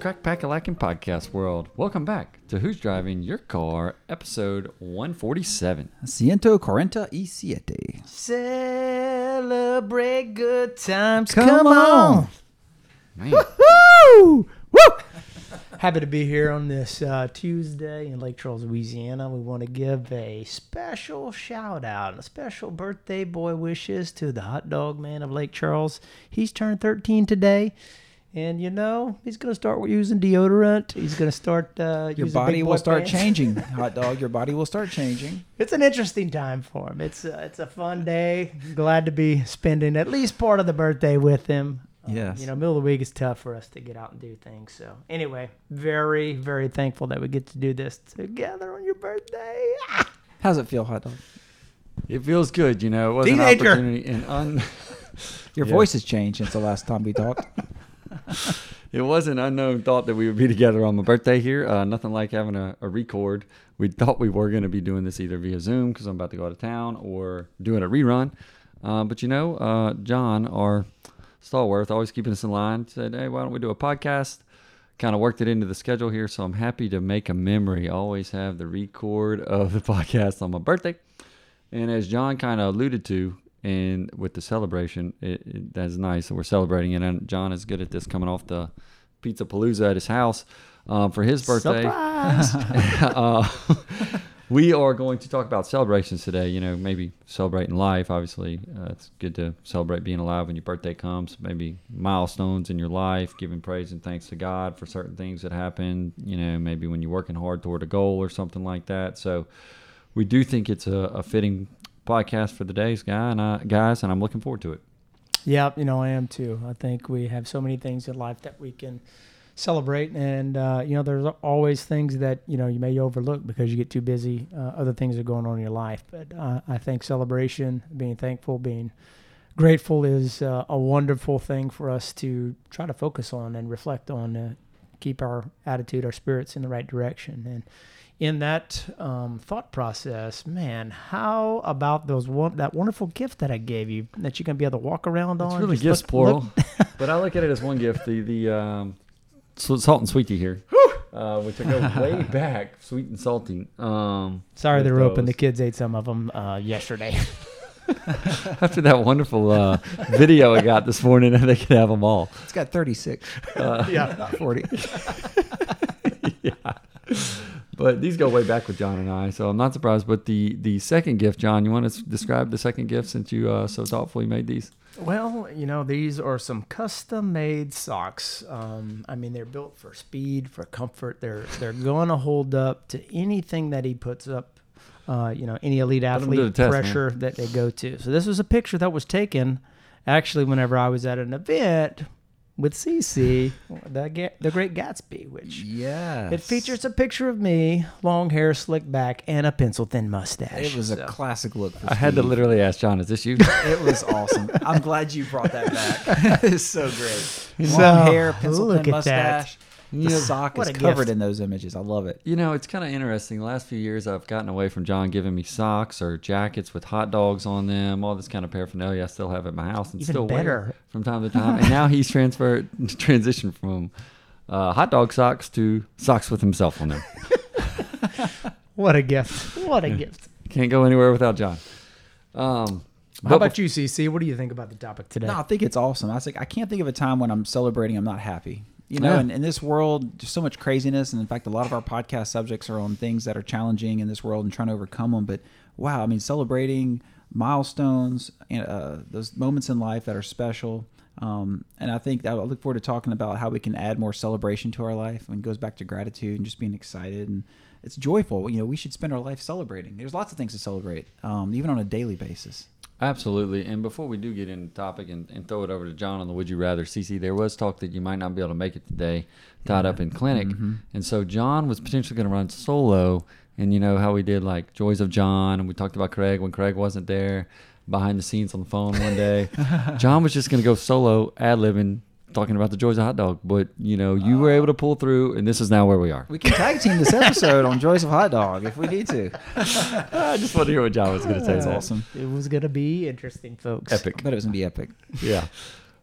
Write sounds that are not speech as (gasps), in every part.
Crack pack a lacking podcast world? Welcome back to Who's Driving Your Car, episode 147. Ciento cuarenta y siete. Celebrate good times. Come Come, on. on. Woo! Woo! Happy to be here on this uh, Tuesday in Lake Charles, Louisiana. We want to give a special shout out, a special birthday boy wishes to the hot dog man of Lake Charles. He's turned 13 today. And you know he's gonna start using deodorant. He's gonna start. Uh, Your using body big will start pants. changing, (laughs) hot dog. Your body will start changing. It's an interesting time for him. It's a, it's a fun day. Glad to be spending at least part of the birthday with him. Um, Yes. you know, middle of the week is tough for us to get out and do things. So anyway, very very thankful that we get to do this together on your birthday. Ah! How's it feel, hot dog? it feels good, you know. It was Teenager. an opportunity and un. (laughs) Your Yeah. voice has changed since the last time we talked. (laughs) (laughs) It was an unknown thought that we would be together on my birthday here. Uh, nothing like having a, a record. We thought we were going to be doing this either via Zoom because I'm about to go out of town or doing a rerun. Uh, but you know, uh, John, our stalwart, always keeping us in line, said, "Hey, why don't we do a podcast?" Kind of worked it into the schedule here, so I'm happy to make a memory. Always have the record of the (laughs) podcast on my birthday. And as John kind of alluded to, and with the celebration, it, it, that's nice. We're celebrating it. And John is good at this coming off the Pizza Palooza at his house um, for his birthday. Surprise! (laughs) uh, (laughs) we are going to talk about celebrations today. You know, maybe celebrating life. Obviously, uh, it's good to celebrate being alive when your birthday comes. Maybe milestones in your life, giving praise and thanks to God for certain things that happen. You know, maybe when you're working hard toward a goal or something like that. So, we do think it's a, a fitting podcast for the days, guy and I, guys, and I'm looking forward to it. Yep, you know I am too. I think we have so many things in life that we can celebrate, and uh, you know there's always things that you know you may overlook because you get too busy. Uh, other things are going on in your life, but uh, I think celebration, being thankful, being grateful is uh, a wonderful thing for us to try to focus on and reflect on, uh, keep our attitude, our spirits in the right direction, and in that um, thought process, man, how about those one that wonderful gift that I gave you that you can be able to walk around It's on? really Just gifts look- plural, look- (laughs) but I look at it as one gift. The the um, s- salt and sweetie here, (gasps) uh, which I go way (laughs) back, sweet and salty. Um, Sorry, with they're open. The kids ate some of them uh, yesterday. (laughs) After that wonderful uh, video I got this morning, they could have them all. It's got 36, Uh, yeah. not 40. yeah. But these go way back with John and I, so I'm not surprised. But the the second gift, John, you want to describe the second gift since you uh, so thoughtfully made these? Well, you know, these are some custom-made socks. Um, I mean, they're built for speed, for comfort. They're they're going to hold up to anything that he puts up. Uh, you know, any elite athlete test, man. pressure that they go to. So this was a picture that was taken, actually, whenever I was at an event with CC, the Ga- the Great Gatsby, which Yeah. it features a picture of me, long hair, slicked back, and a pencil-thin mustache. It was a So- classic look. For I had to Steve. literally ask John, "Is this you?" (laughs) It was awesome. I'm glad you brought that back. (laughs) it's so great. (laughs) Long So, hair, pencil look thin at that. mustache. The sock What is a covered gift. in those images. I love it. You know, it's kind of interesting. The last few years, I've gotten away from John giving me socks or jackets with hot dogs on them, all this kind of paraphernalia I still have at my house and Even still wear better. from time to time. and now he's transferred, (laughs) transitioned from uh, hot dog socks to socks with himself on them. (laughs) What a gift! What a (laughs) gift! Can't go anywhere without John. Um, How about you, CC? What do you think about the topic today? No, I think it's awesome. I was like, I can't think of a time when I'm celebrating. I'm not happy. You know, Yeah. and in this world, there's so much craziness, and in fact, a lot of our podcast subjects are on things that are challenging in this world and trying to overcome them. But wow, I mean, celebrating milestones, and, uh, those moments in life that are special. Um, and I think I look forward to talking about how we can add more celebration to our life. And it goes back to gratitude and just being excited and it's joyful. You know, we should spend our life celebrating. There's lots of things to celebrate, um, even on a daily basis. Absolutely. And before we do get into the topic and, and throw it over to John on the Would You Rather, CC, there was talk that you might not be able to make it today, tied up in clinic. Mhm. And so John was potentially going to run solo. And you know how we did like Joys of John, and we talked about Craig when Craig wasn't there behind the scenes on the phone one day. (laughs) John was just going to go solo, ad libbing, talking about the joys of hot dog. But you know, you were able to pull through, and this is now where we are. We can tag team this episode on Joys of Hot Dog if we need to. (laughs) I just want to hear what John was going to say. That's so awesome. It was gonna be interesting, folks. Epic. But it was gonna be epic. Yeah.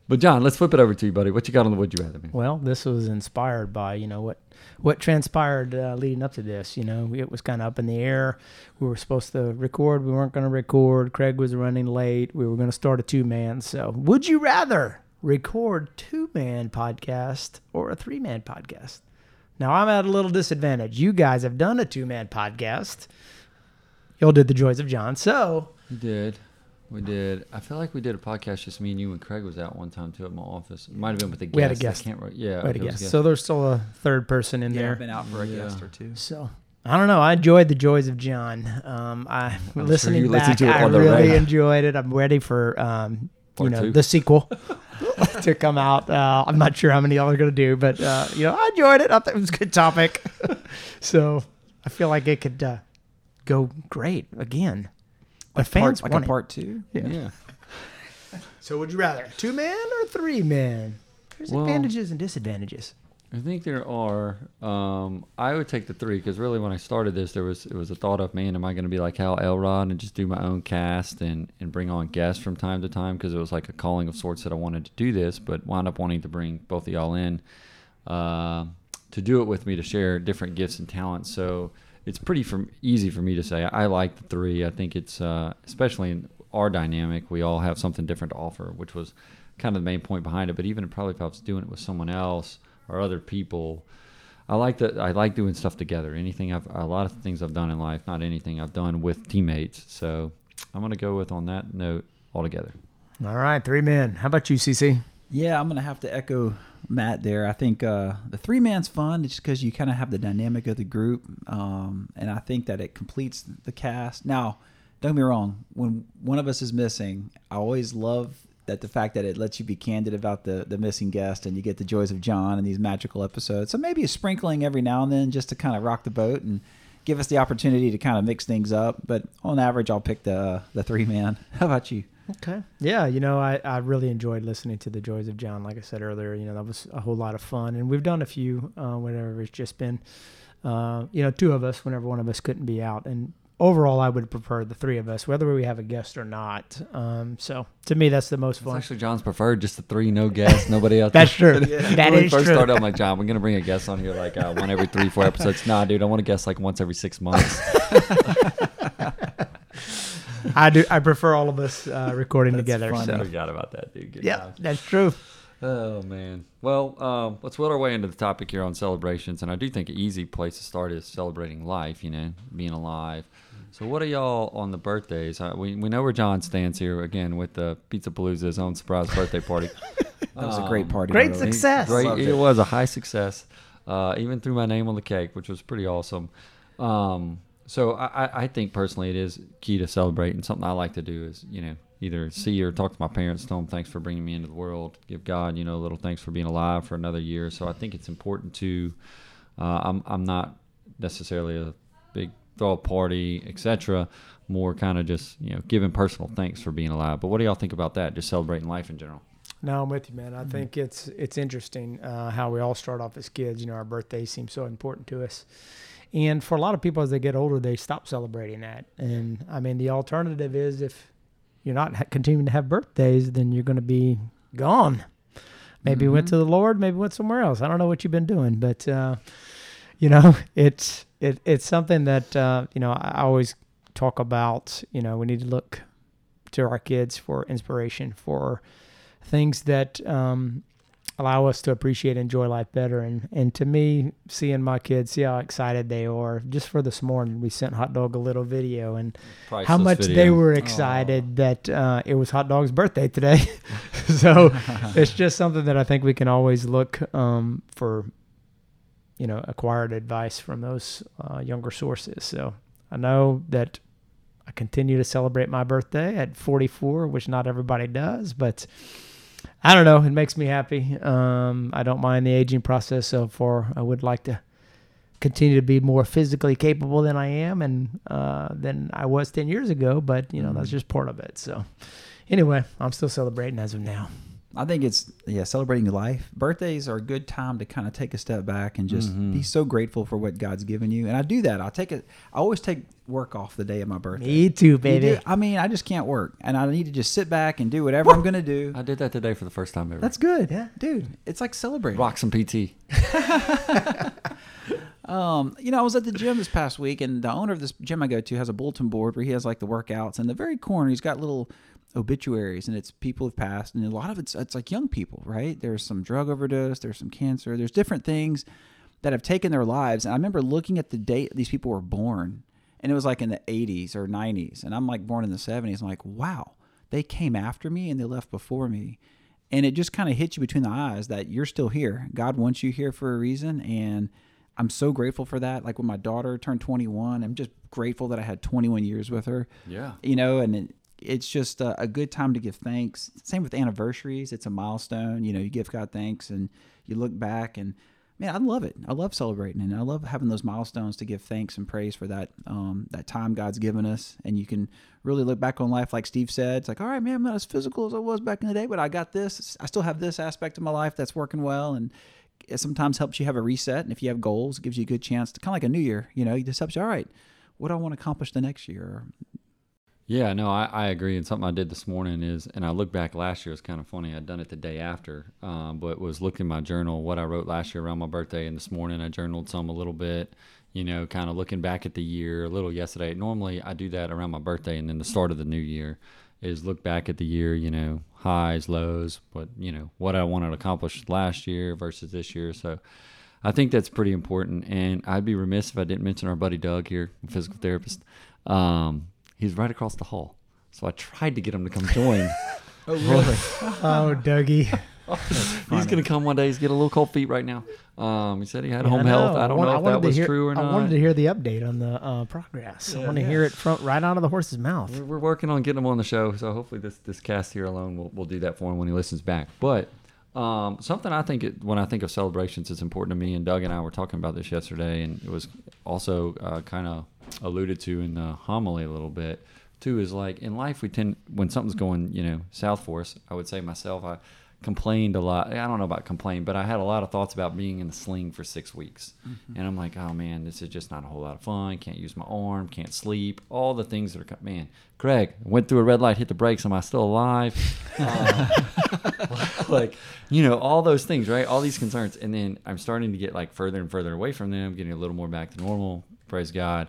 But John, let's flip it over to you, buddy. What you got on the Would You Rather? Man? Well, this was inspired by you know what what transpired uh, leading up to this. You know, it was kind of up in the air. We were supposed to record. We weren't going to record. Craig was running late. We were going to start a two man. So, would you rather record two man podcast or a three man podcast? Now, I'm at a little disadvantage. You guys have done a two man podcast. Y'all did the joys of John. So, We did. We did. I feel like we did a podcast just me and you and Craig was out one time too at my office. It might have been with a guest. We had a I guest. can't re- yeah. wait a it was guess. So, there's still a third person in Yeah, there. I've been out for a Yeah. guest or two. So I don't know. I enjoyed the joys of John. Um, I sure listening you listened back. to it I really radio. enjoyed it. I'm ready for um, you know two. the sequel (laughs) to come out. Uh, I'm not sure how many y'all are gonna do, but uh, you know I enjoyed it. I thought it was a good topic. (laughs) so I feel like it could uh, go great again. But fans Part, like want a part two. Yeah. Yeah. So would you rather two men or three men? There's Well- advantages and disadvantages. I think there are. Um, I would take the three because really, when I started this, there was it was a thought of man, am I going to be like Hal Elrod and just do my own cast and and bring on guests from time to time because it was like a calling of sorts that I wanted to do this, but wound up wanting to bring both of y'all in uh, to do it with me to share different gifts and talents. So it's pretty from easy for me to say. I like the three. I think it's uh, especially in our dynamic, we all have something different to offer, which was kind of the main point behind it. But even probably if I was doing it with someone else or other people, I like that. I like doing stuff together. Anything I've a lot of things I've done in life, not anything I've done with teammates. So I'm gonna go with on that note altogether. All right, three men. How about you, CC? Yeah, I'm gonna have to echo Matt there. I think uh, the three man's fun just because you kind of have the dynamic of the group, um, and I think that it completes the cast. Now, don't get me wrong. When one of us is missing, I always love that the fact that it lets you be candid about the the missing guest, and you get the joys of John and these magical episodes. So maybe a sprinkling every now and then just to kind of rock the boat and give us the opportunity to kind of mix things up. But on average, I'll pick the the three man. (laughs) How about you? Okay. Yeah, you know, I, I really enjoyed listening to the Joys of John. Like I said earlier, you know, that was a whole lot of fun. And we've done a few uh, whenever it's just been, uh, you know, two of us whenever one of us couldn't be out. And overall, I would prefer the three of us, whether we have a guest or not. Um, so to me, that's the most fun. actually John's preferred, just the three, no guests, nobody else. That's true. (laughs) when That we is first true. started, I'm like, John, we're gonna bring a guest on here like uh, one every three, four episodes. Nah, dude, I want to guest like once every six months. (laughs) (laughs) I do. I prefer all of us uh, recording That's together. fun. So. I forgot about that, dude. Good Yeah, times. that's true. Oh man. Well, um, let's wheel our way into the topic here on celebrations, and I do think an easy place to start is celebrating life. You know, being alive. So, what are y'all on the birthdays? Uh, we we know where John stands here again with the Pizza Palooza's own surprise birthday party. (laughs) That was a great Um, party. great by the way. success. Great, it. it. was a high success. Uh, even threw my name on the cake, which was pretty awesome. Um, so I, I- I think personally it is key to celebrate, and something I like to do is you know either see or talk to my parents, tell them thanks for bringing me into the world, give God you know a little thanks for being alive for another year. So I think it's important to. Uh, I'm I'm not necessarily a big throw a party, etc. More kind of just you know giving personal thanks for being alive. But what do y'all think about that? Just celebrating life in general. No, I'm with you, man. I think it's it's interesting uh, how we all start off as kids. You know, our birthdays seem so important to us, and for a lot of people, as they get older, they stop celebrating that. And I mean, the alternative is if you're not ha- continuing to have birthdays, then you're going to be gone. Maybe you went to the Lord, maybe went somewhere else. I don't know what you've been doing, but uh, you know, (laughs) it's it it's something that uh, you know I I always talk about. You know, we need to look to our kids for inspiration for things that um, allow us to appreciate and enjoy life better. And and to me, seeing my kids, see how excited they are. Just for this morning, we sent Hot Dog a little video and how much video. they were excited that uh, it was Hot Dog's birthday today. (laughs) so (laughs) it's just something that I think we can always look um, for, you know, acquired advice from those uh, younger sources. So I know that I continue to celebrate my birthday at 44, which not everybody does, but I don't know. It makes me happy. Um, I don't mind the aging process so far. I would like to continue to be more physically capable than I am and uh, than I was 10 years ago, but you know, that's just part of it. So anyway, I'm still celebrating as of now. I think it's yeah, celebrating life. Birthdays are a good time to kind of take a step back and just be so grateful for what God's given you. And I do that. I take it. I always take work off the day of my birthday. Me too, baby. I mean, I just can't work, and I need to just sit back and do whatever I'm gonna do. I did that today for the first time ever. That's good, Yeah. dude. It's like celebrating. rock some PT. (laughs) Um, you know, I was at the gym this past week, and the owner of this gym I go to has a bulletin board where he has like the workouts. And in the very corner, he's got little obituaries, and it's people have passed, and a lot of it's it's like young people, right? There's some drug overdose, there's some cancer, there's different things that have taken their lives. And I remember looking at the date these people were born, and it was like in the 80s or 90s, and I'm like born in the 70s. I'm like, wow, they came after me and they left before me. And it just kind of hits you between the eyes that you're still here. God wants you here for a reason, and I'm so grateful for that. Like when my daughter turned 21, I'm just grateful that I had 21 years with her. Yeah. You know, and it's just a, a good time to give thanks. Same with anniversaries. It's a milestone. You know, you give God thanks and you look back and man, I love it. I love celebrating and I love having those milestones to give thanks and praise for that um, that time God's given us. And you can really look back on life, like Steve said. It's like, all right, man, I'm not as physical as I was back in the day, but I got this. I still have this aspect of my life that's working well, and it sometimes helps you have a reset. And if you have goals, it gives you a good chance to kind of like a new year. You know, it just helps you. All right, what do I want to accomplish the next year? Yeah, no, I, I agree. And something I did this morning is, and I look back last year, it's kind of funny. I'd done it the day after, um, but was looking in my journal, what I wrote last year around my birthday. And this morning I journaled some a little bit, you know, kind of looking back at the year a little yesterday. Normally I do that around my birthday and then the start of the new year is look back at the year, you know, highs, lows, but, you know, what I wanted to accomplish last year versus this year. So, I think that's pretty important, and I'd be remiss if I didn't mention our buddy Doug here, physical therapist. Um, he's right across the hall, so I tried to get him to come join. (laughs) Oh, really? (laughs) Oh, Dougie. (laughs) he's going to come one day. He's getting a little cold feet right now. Um, he said he had Yeah, home health. I don't want- know if that was hear- true or not. I wanted to hear the update on the uh, progress. I want to yeah. hear it from right out of the horse's mouth. We're, we're working on getting him on the show, so hopefully this this cast here alone will, will do that for him when he listens back. But um, something I think it, when I think of celebrations, it's important to me. And Doug and I were talking about this yesterday, and it was also uh, kind of alluded to in the homily a little bit too. Is like in life we tend when something's going you know south for us. I would say myself, I complained a lot. I don't know about complain, but I had a lot of thoughts about being in the sling for six weeks. And I'm like, oh man, this is just not a whole lot of fun. Can't use my arm, can't sleep, all the things that are, man, Craig, went through a red light, hit the brakes. Am I still alive? Uh, (laughs) (laughs) like, you know, all those things, right? All these concerns. And then I'm starting to get like further and further away from them, getting a little more back to normal. Praise God.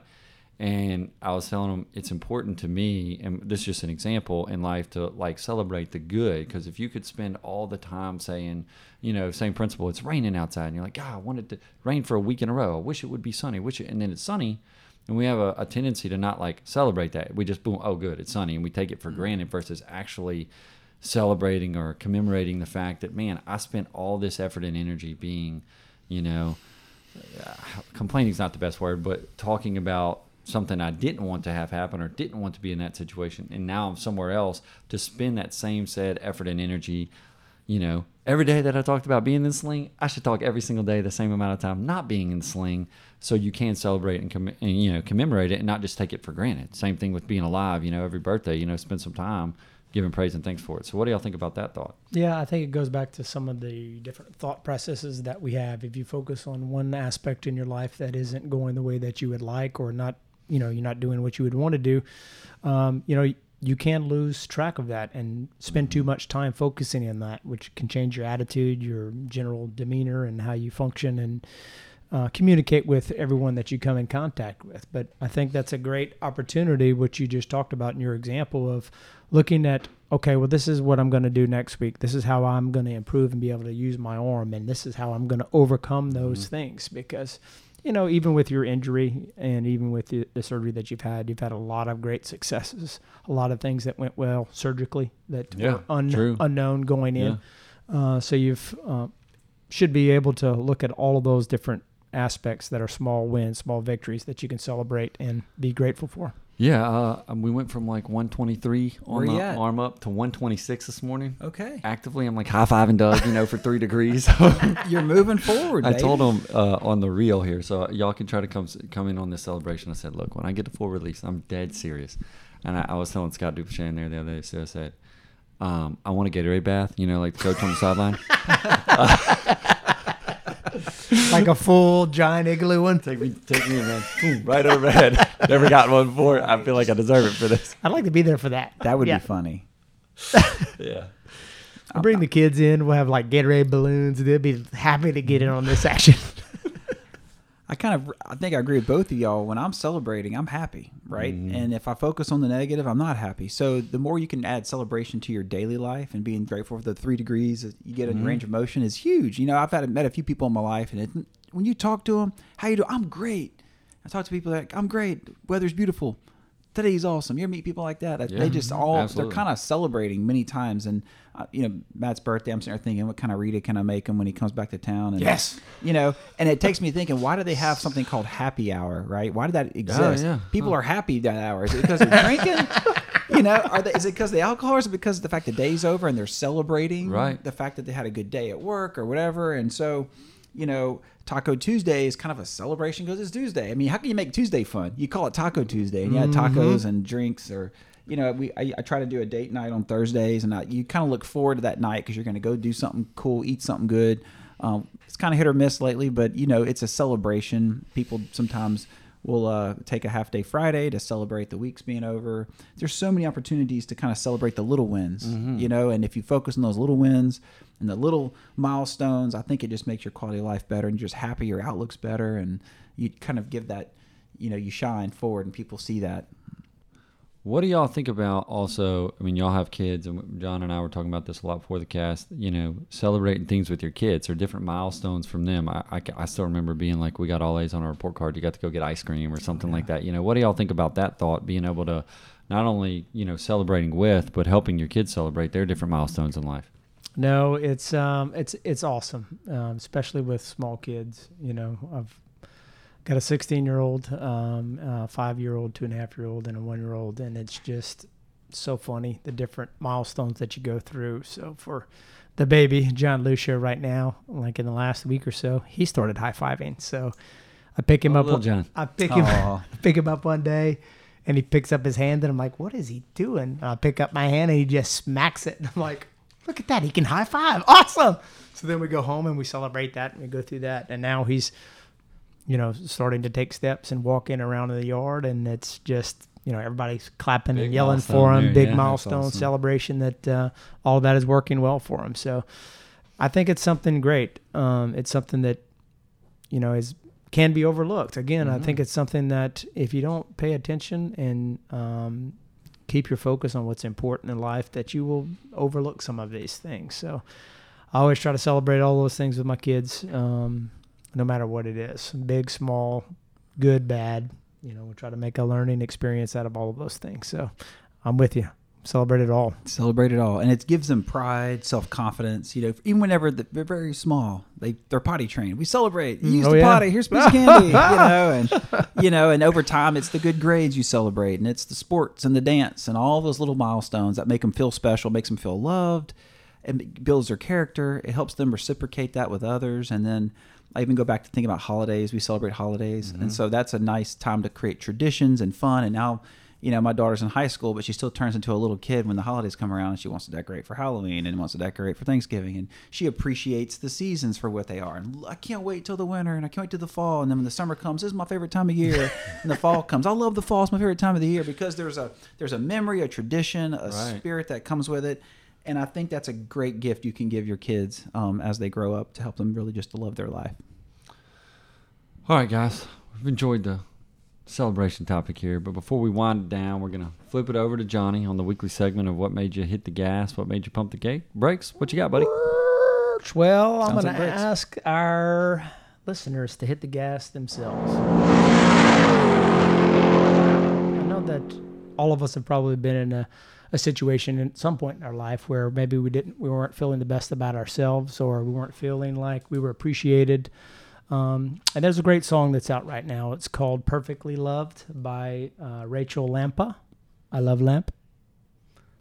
And I was telling them it's important to me, and this is just an example in life to like celebrate the good. Because if you could spend all the time saying, you know, same principle, it's raining outside, and you're like, God, I wanted to rain for a week in a row. I wish it would be sunny. Wish it, and then it's sunny, and we have a, a tendency to not like celebrate that. We just boom, oh, good, it's sunny, and we take it for mm-hmm. granted versus actually celebrating or commemorating the fact that man, I spent all this effort and energy being, you know, uh, complaining is not the best word, but talking about something I didn't want to have happen or didn't want to be in that situation, and now I'm somewhere else to spend that same said effort and energy. You know, every day that I talked about being in sling, I should talk every single day the same amount of time not being in sling, so you can celebrate and, comm- and you know commemorate it and not just take it for granted. Same thing with being alive. You know, every birthday, you know, spend some time giving praise and thanks for it. So, what do y'all think about that thought? Yeah, I think it goes back to some of the different thought processes that we have. If you focus on one aspect in your life that isn't going the way that you would like, or not, you know, you're not doing what you would want to do, um, you know, you can lose track of that and spend too much time focusing on that, which can change your attitude, your general demeanor, and how you function. And uh, communicate with everyone that you come in contact with. But I think that's a great opportunity, which you just talked about in your example of looking at, okay, well, this is what I'm going to do next week. This is how I'm going to improve and be able to use my arm. And this is how I'm going to overcome those Mhm. things because. You know, even with your injury and even with the, the surgery that you've had, you've had a lot of great successes, a lot of things that went well surgically that Yeah, were un- unknown going in. Yeah. Uh, so you've uh, should be able to look at all of those different aspects that are small wins, small victories that you can celebrate and be grateful for. Yeah, uh, um, we went from like 123 on Where the arm up to 126 this morning. Okay. Actively, I'm like high fiving Doug, you know, for three degrees. (laughs) You're moving forward. I baby. told him uh, on the reel here, so y'all can try to come come in on this celebration. I said, look, when I get to full release, I'm dead serious. And I, I was telling Scott Dupachan there the other day, so I said, um, I want to get a Gatorade bath, you know, like the coach on the sideline. (laughs) (laughs) like a full giant igloo one. Take me, take me, man, Boom, right overhead. Never got one before. I feel like I deserve it for this. I'd like to be there for that. That would Yeah. be funny. (laughs) Yeah. We'll bring the kids in. We'll have like Gatorade balloons. They'll be happy to get in on this action. I kind of, I think I agree with both of y'all. When I'm celebrating, I'm happy, right? Mhm. And if I focus on the negative, I'm not happy. So the more you can add celebration to your daily life and being grateful for the three degrees that you get in Mhm. range of motion is huge. You know, I've had met a few people in my life, and it, when you talk to them, how you do? I'm great. I talk to people like I'm great. Weather's beautiful. Today's awesome. You meet people like that? Yeah, they just all absolutely. they're kind of celebrating many times. And uh, you know, Matt's birthday. I'm sitting there thinking, what kind of Rita can I make him when he comes back to town? And Yes. you know, and it takes me thinking, why do they have something called happy hour, right? Why did that exist? yeah. People are happy that hour. Is it because they're drinking? (laughs) you know, are they, is it because the alcohol or is it because of the fact the day's over and they're celebrating Right. the fact that they had a good day at work or whatever? And so, you know, Taco Tuesday is kind of a celebration because it's Tuesday. I mean, how can you make Tuesday fun? You call it Taco Tuesday and you had tacos and drinks or you know, we I, I try to do a date night on Thursdays, and I, you kind of look forward to that night because you're going to go do something cool, eat something good. Um, it's kind of hit or miss lately, but you know, it's a celebration. People sometimes will uh, take a half day Friday to celebrate the weeks being over. There's so many opportunities to kind of celebrate the little wins, you know, and if you focus on those little wins and the little milestones, I think it just makes your quality of life better and you're just happy, your outlook's better, and you kind of give that, you know, you shine forward and people see that. What do y'all think about also? I mean, y'all have kids, and John and I were talking about this a lot before the cast. You know, celebrating things with your kids or different milestones from them. I, I, I still remember being like, we got all A's on our report card. You got to go get ice cream or something like that. You know, what do y'all think about that thought? Being able to not only you know celebrating with, but helping your kids celebrate their different milestones in life. No, it's um, it's it's awesome, um, especially with small kids. You know, I've got a 16 year old, um, uh, five year old, two and a half year old, and a one year old, and it's just so funny the different milestones that you go through. So for the baby, John Lucia, right now, like in the last week or so, he started high fiving. So I pick him Oh, up. little John. I pick him Aw. (laughs) pick him up one day. And he picks up his hand, and I'm like, "What is he doing?" And I pick up my hand, and he just smacks it. And (laughs) I'm like, "Look at that! He can high five! Awesome!" So then we go home and we celebrate that, and we go through that. And now he's, you know, starting to take steps and walking around in the yard, and it's just, you know, everybody's clapping Big and yelling for him. there, Big yeah, milestone awesome. celebration that uh, all that is working well for him. So I think it's something great. Um, it's something that, you know, is can be overlooked. Again, I Mm-hmm. think it's something that if you don't pay attention and um, keep your focus on what's important in life, that you will overlook some of these things. So I always try to celebrate all those things with my kids, um, no matter what it is, big, small, good, bad. You know, we try to make a learning experience out of all of those things. So I'm with you. Celebrate it all. celebrate it all and it gives them pride self-confidence you know even whenever they're very small they they're potty trained we celebrate you Mm, used oh, the yeah. potty here's a piece of candy you (laughs) know and you know and over time it's the good grades you celebrate and it's the sports and the dance and all those little milestones that make them feel special makes them feel loved it builds their character it helps them reciprocate that with others and then I even go back to thinking about holidays. We celebrate holidays, and mm-hmm. so that's a nice time to create traditions and fun. And now, you know, my daughter's in high school, but she still turns into a little kid when the holidays come around, and she wants to decorate for Halloween and wants to decorate for Thanksgiving, and she appreciates the seasons for what they are. And I can't wait till the winter, and I can't wait till the fall, and then when the summer comes, this is my favorite time of year, (laughs) and the fall comes. I love the fall; it's my favorite time of the year because there's a there's a memory, a tradition, a Right. spirit that comes with it. And I think that's a great gift you can give your kids um, as they grow up to help them really just to love their life. All right, guys, we've enjoyed the celebration topic here, but before we wind it down, we're gonna flip it over to Johnny on the weekly segment of what made you hit the gas, what made you pump the gate brakes. What you got, buddy? Well, I'm Sounds gonna Brits. ask our listeners to hit the gas themselves. I know that all of us have probably been in a, a situation at some point in our life where maybe we didn't, we weren't feeling the best about ourselves, or we weren't feeling like we were appreciated. Um, and there's a great song that's out right now. It's called "Perfectly Loved" by uh, Rachel Lampa. I love Lamp.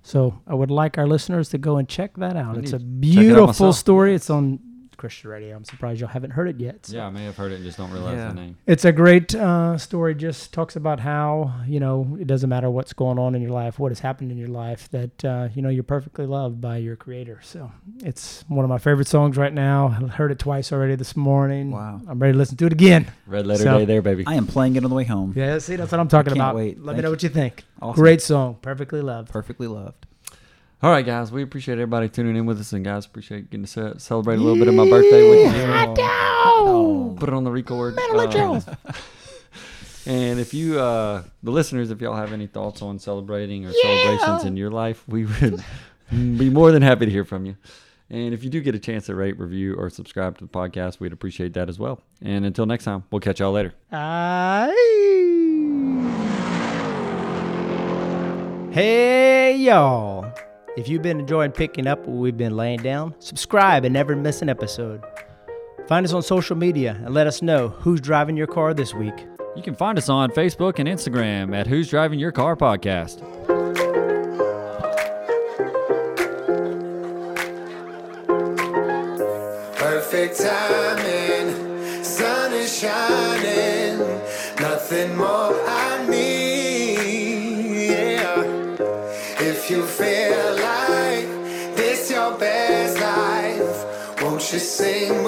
So I would like our listeners to go and check that out. I It's a check it beautiful story. It's on Christian radio. I'm surprised y'all haven't heard it yet. So. Yeah, I may have heard it and just don't realize Yeah. the name. It's a great uh, story. Just talks about how you know it doesn't matter what's going on in your life, what has happened in your life, that uh, you know you're perfectly loved by your Creator. So it's one of my favorite songs right now. I heard it twice already this morning. Wow. I'm ready to listen to it again. Red letter So- day there, baby. I am playing it on the way home. Yeah, see, that's what I'm talking can't about. wait. Let Thank me know you. what you think. Awesome. Great song, perfectly loved. Perfectly loved. All right, guys, we appreciate everybody tuning in with us, and guys, appreciate getting to celebrate a little bit of my birthday with you. Put it on the record. Uh, (laughs) and if you, uh, the listeners, if y'all have any thoughts on celebrating or celebrations in your life, we would be more than happy to hear from you. And if you do get a chance to rate, review, or subscribe to the podcast, we'd appreciate that as well. And until next time, we'll catch y'all later. Hey, y'all. If you've been enjoying picking up what we've been laying down, subscribe and never miss an episode. Find us on social media and let us know who's driving your car this week. You can find us on Facebook and Instagram at Who's Driving Your Car Podcast. Perfect timing, sun is shining, nothing more I same